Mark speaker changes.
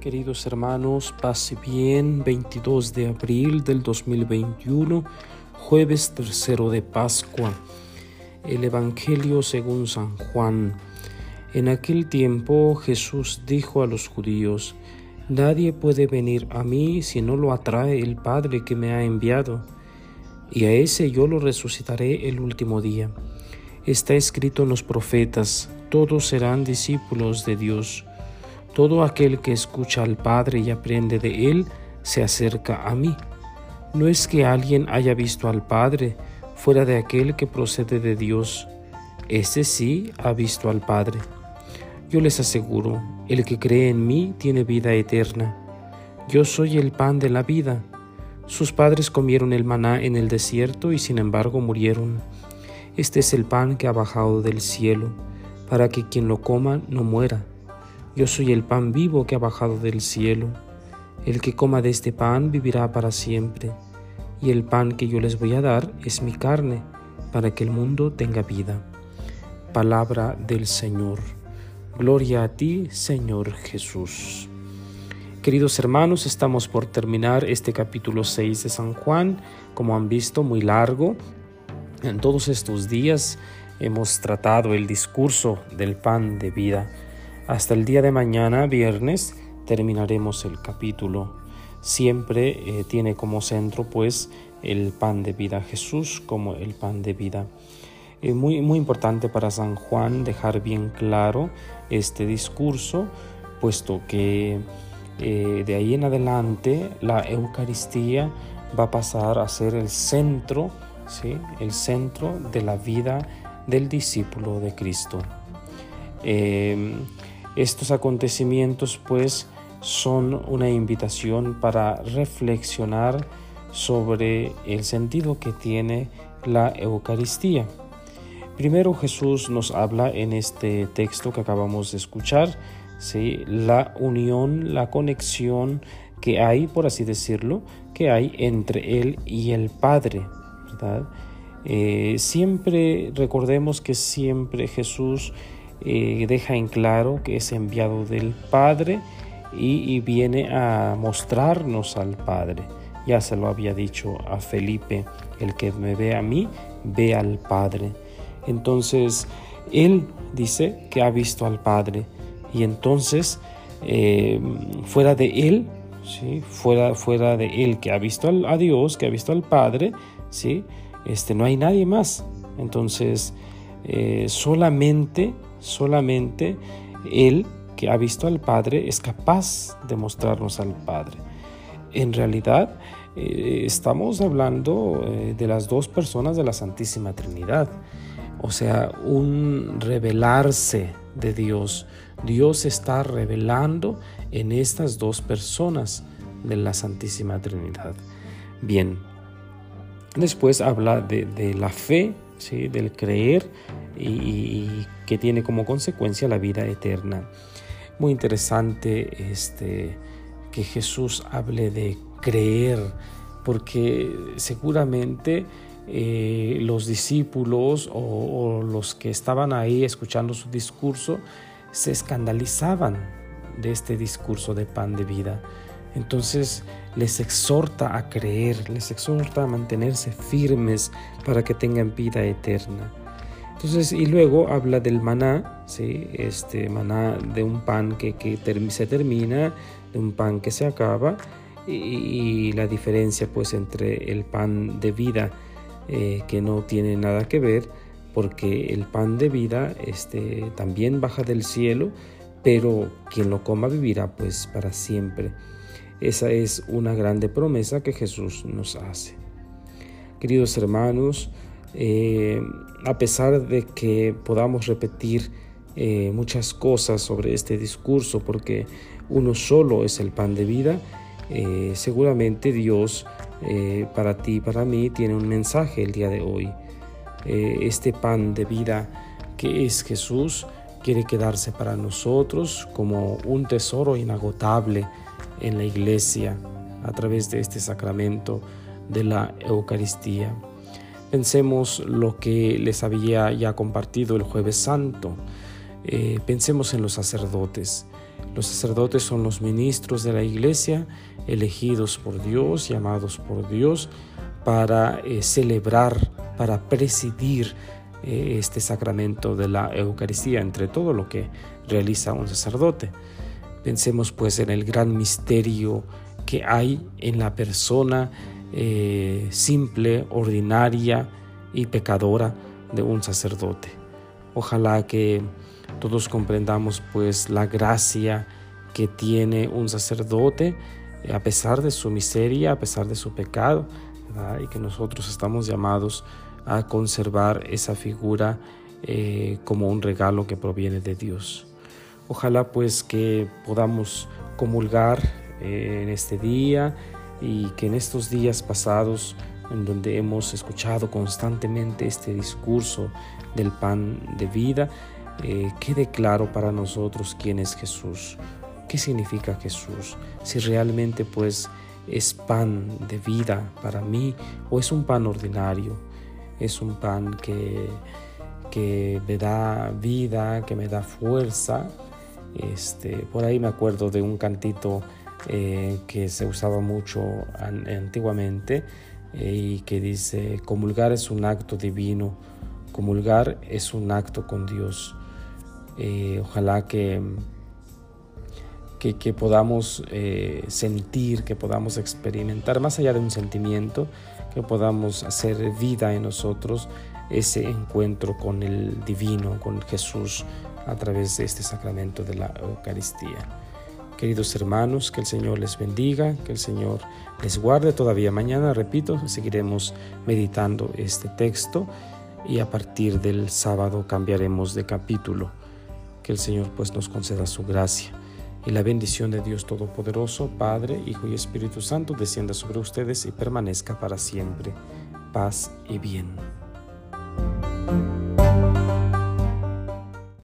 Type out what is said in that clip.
Speaker 1: Queridos hermanos, pase bien, 22 de abril del 2021, jueves tercero de Pascua. El Evangelio según San Juan. En aquel tiempo Jesús dijo a los judíos, Nadie puede venir a mí si no lo atrae el Padre que me ha enviado, y a ese yo lo resucitaré el último día. Está escrito en los profetas, todos serán discípulos de Dios. Todo aquel que escucha al Padre y aprende de Él, se acerca a mí. No es que alguien haya visto al Padre fuera de aquel que procede de Dios. Ese sí ha visto al Padre. Yo les aseguro, el que cree en mí tiene vida eterna. Yo soy el pan de la vida. Sus padres comieron el maná en el desierto y sin embargo murieron. Este es el pan que ha bajado del cielo, para que quien lo coma no muera. Yo soy el pan vivo que ha bajado del cielo. El que coma de este pan vivirá para siempre. Y el pan que yo les voy a dar es mi carne, para que el mundo tenga vida. Palabra del Señor. Gloria a ti, Señor Jesús. Queridos hermanos, estamos por terminar este capítulo 6 de San Juan, como han visto, muy largo. En todos estos días hemos tratado el discurso del pan de vida. Hasta el día de mañana, viernes, terminaremos el capítulo. Siempre eh, tiene como centro pues el pan de vida, Jesús como el pan de vida. Es muy, muy importante para San Juan dejar bien claro este discurso, puesto que eh, de ahí en adelante la Eucaristía va a pasar a ser el centro, ¿sí? el centro de la vida del discípulo de Cristo. Eh, estos acontecimientos pues son una invitación para reflexionar sobre el sentido que tiene la Eucaristía. Primero Jesús nos habla en este texto que acabamos de escuchar, ¿sí? la unión, la conexión que hay, por así decirlo, que hay entre Él y el Padre. ¿verdad? Eh, siempre recordemos que siempre Jesús eh, deja en claro que es enviado del Padre y, viene a mostrarnos al Padre. Ya se lo había dicho a Felipe, el que me ve a mí, ve al Padre. Entonces, Él dice que ha visto al Padre y entonces, eh, fuera de Él, ¿sí? fuera, fuera de Él que ha visto a Dios, que ha visto al Padre, ¿sí? este, no hay nadie más. Entonces, eh, solamente Solamente Él que ha visto al Padre es capaz de mostrarnos al Padre. En realidad, eh, estamos hablando eh, de las dos personas de la Santísima Trinidad. O sea, un revelarse de Dios. Dios está revelando en estas dos personas de la Santísima Trinidad. Bien, después habla de, la fe del creer y, que tiene como consecuencia la vida eterna. Muy interesante este, que Jesús hable de creer, porque seguramente eh, los discípulos o, los que estaban ahí escuchando su discurso se escandalizaban de este discurso de pan de vida. Entonces les exhorta a creer, les exhorta a mantenerse firmes para que tengan vida eterna. Entonces, y luego habla del maná, ¿sí? este maná de un pan que, se termina, de un pan que se acaba, y, la diferencia pues entre el pan de vida eh, que no tiene nada que ver, porque el pan de vida este, también baja del cielo, pero quien lo coma vivirá pues para siempre. Esa es una grande promesa que Jesús nos hace. Queridos hermanos, eh, a pesar de que podamos repetir eh, muchas cosas sobre este discurso, porque uno solo es el pan de vida, eh, seguramente Dios para ti y para mí tiene un mensaje el día de hoy. este pan de vida que es Jesús quiere quedarse para nosotros como un tesoro inagotable en la iglesia a través de este sacramento de la Eucaristía. Pensemos lo que les había ya compartido el jueves santo. Eh, pensemos en los sacerdotes. Los sacerdotes son los ministros de la iglesia, elegidos por Dios, llamados por Dios para eh, celebrar, para presidir eh, este sacramento de la Eucaristía entre todo lo que realiza un sacerdote. Pensemos pues en el gran misterio que hay en la persona eh, simple, ordinaria y pecadora de un sacerdote. Ojalá que todos comprendamos pues la gracia que tiene un sacerdote a pesar de su miseria, a pesar de su pecado, y que nosotros estamos llamados a conservar esa figura eh, como un regalo que proviene de Dios. Ojalá pues que podamos comulgar eh, en este día y que en estos días pasados en donde hemos escuchado constantemente este discurso del pan de vida, eh, quede claro para nosotros quién es Jesús, qué significa Jesús, si realmente pues es pan de vida para mí o es un pan ordinario, es un pan que, que me da vida, que me da fuerza. Este, por ahí me acuerdo de un cantito eh, que se usaba mucho antiguamente eh, y que dice, comulgar es un acto divino, comulgar es un acto con Dios. Eh, ojalá que que, podamos sentir, que podamos experimentar, más allá de un sentimiento, que podamos hacer vida en nosotros ese encuentro con el divino, con Jesús, a través de este sacramento de la Eucaristía. Queridos hermanos, que el Señor les bendiga, que el Señor les guarde. Todavía mañana, repito, seguiremos meditando este texto y a partir del sábado cambiaremos de capítulo. Que el Señor pues nos conceda su gracia y la bendición de Dios Todopoderoso, Padre, Hijo y Espíritu Santo, descienda sobre ustedes y permanezca para siempre. Paz y bien.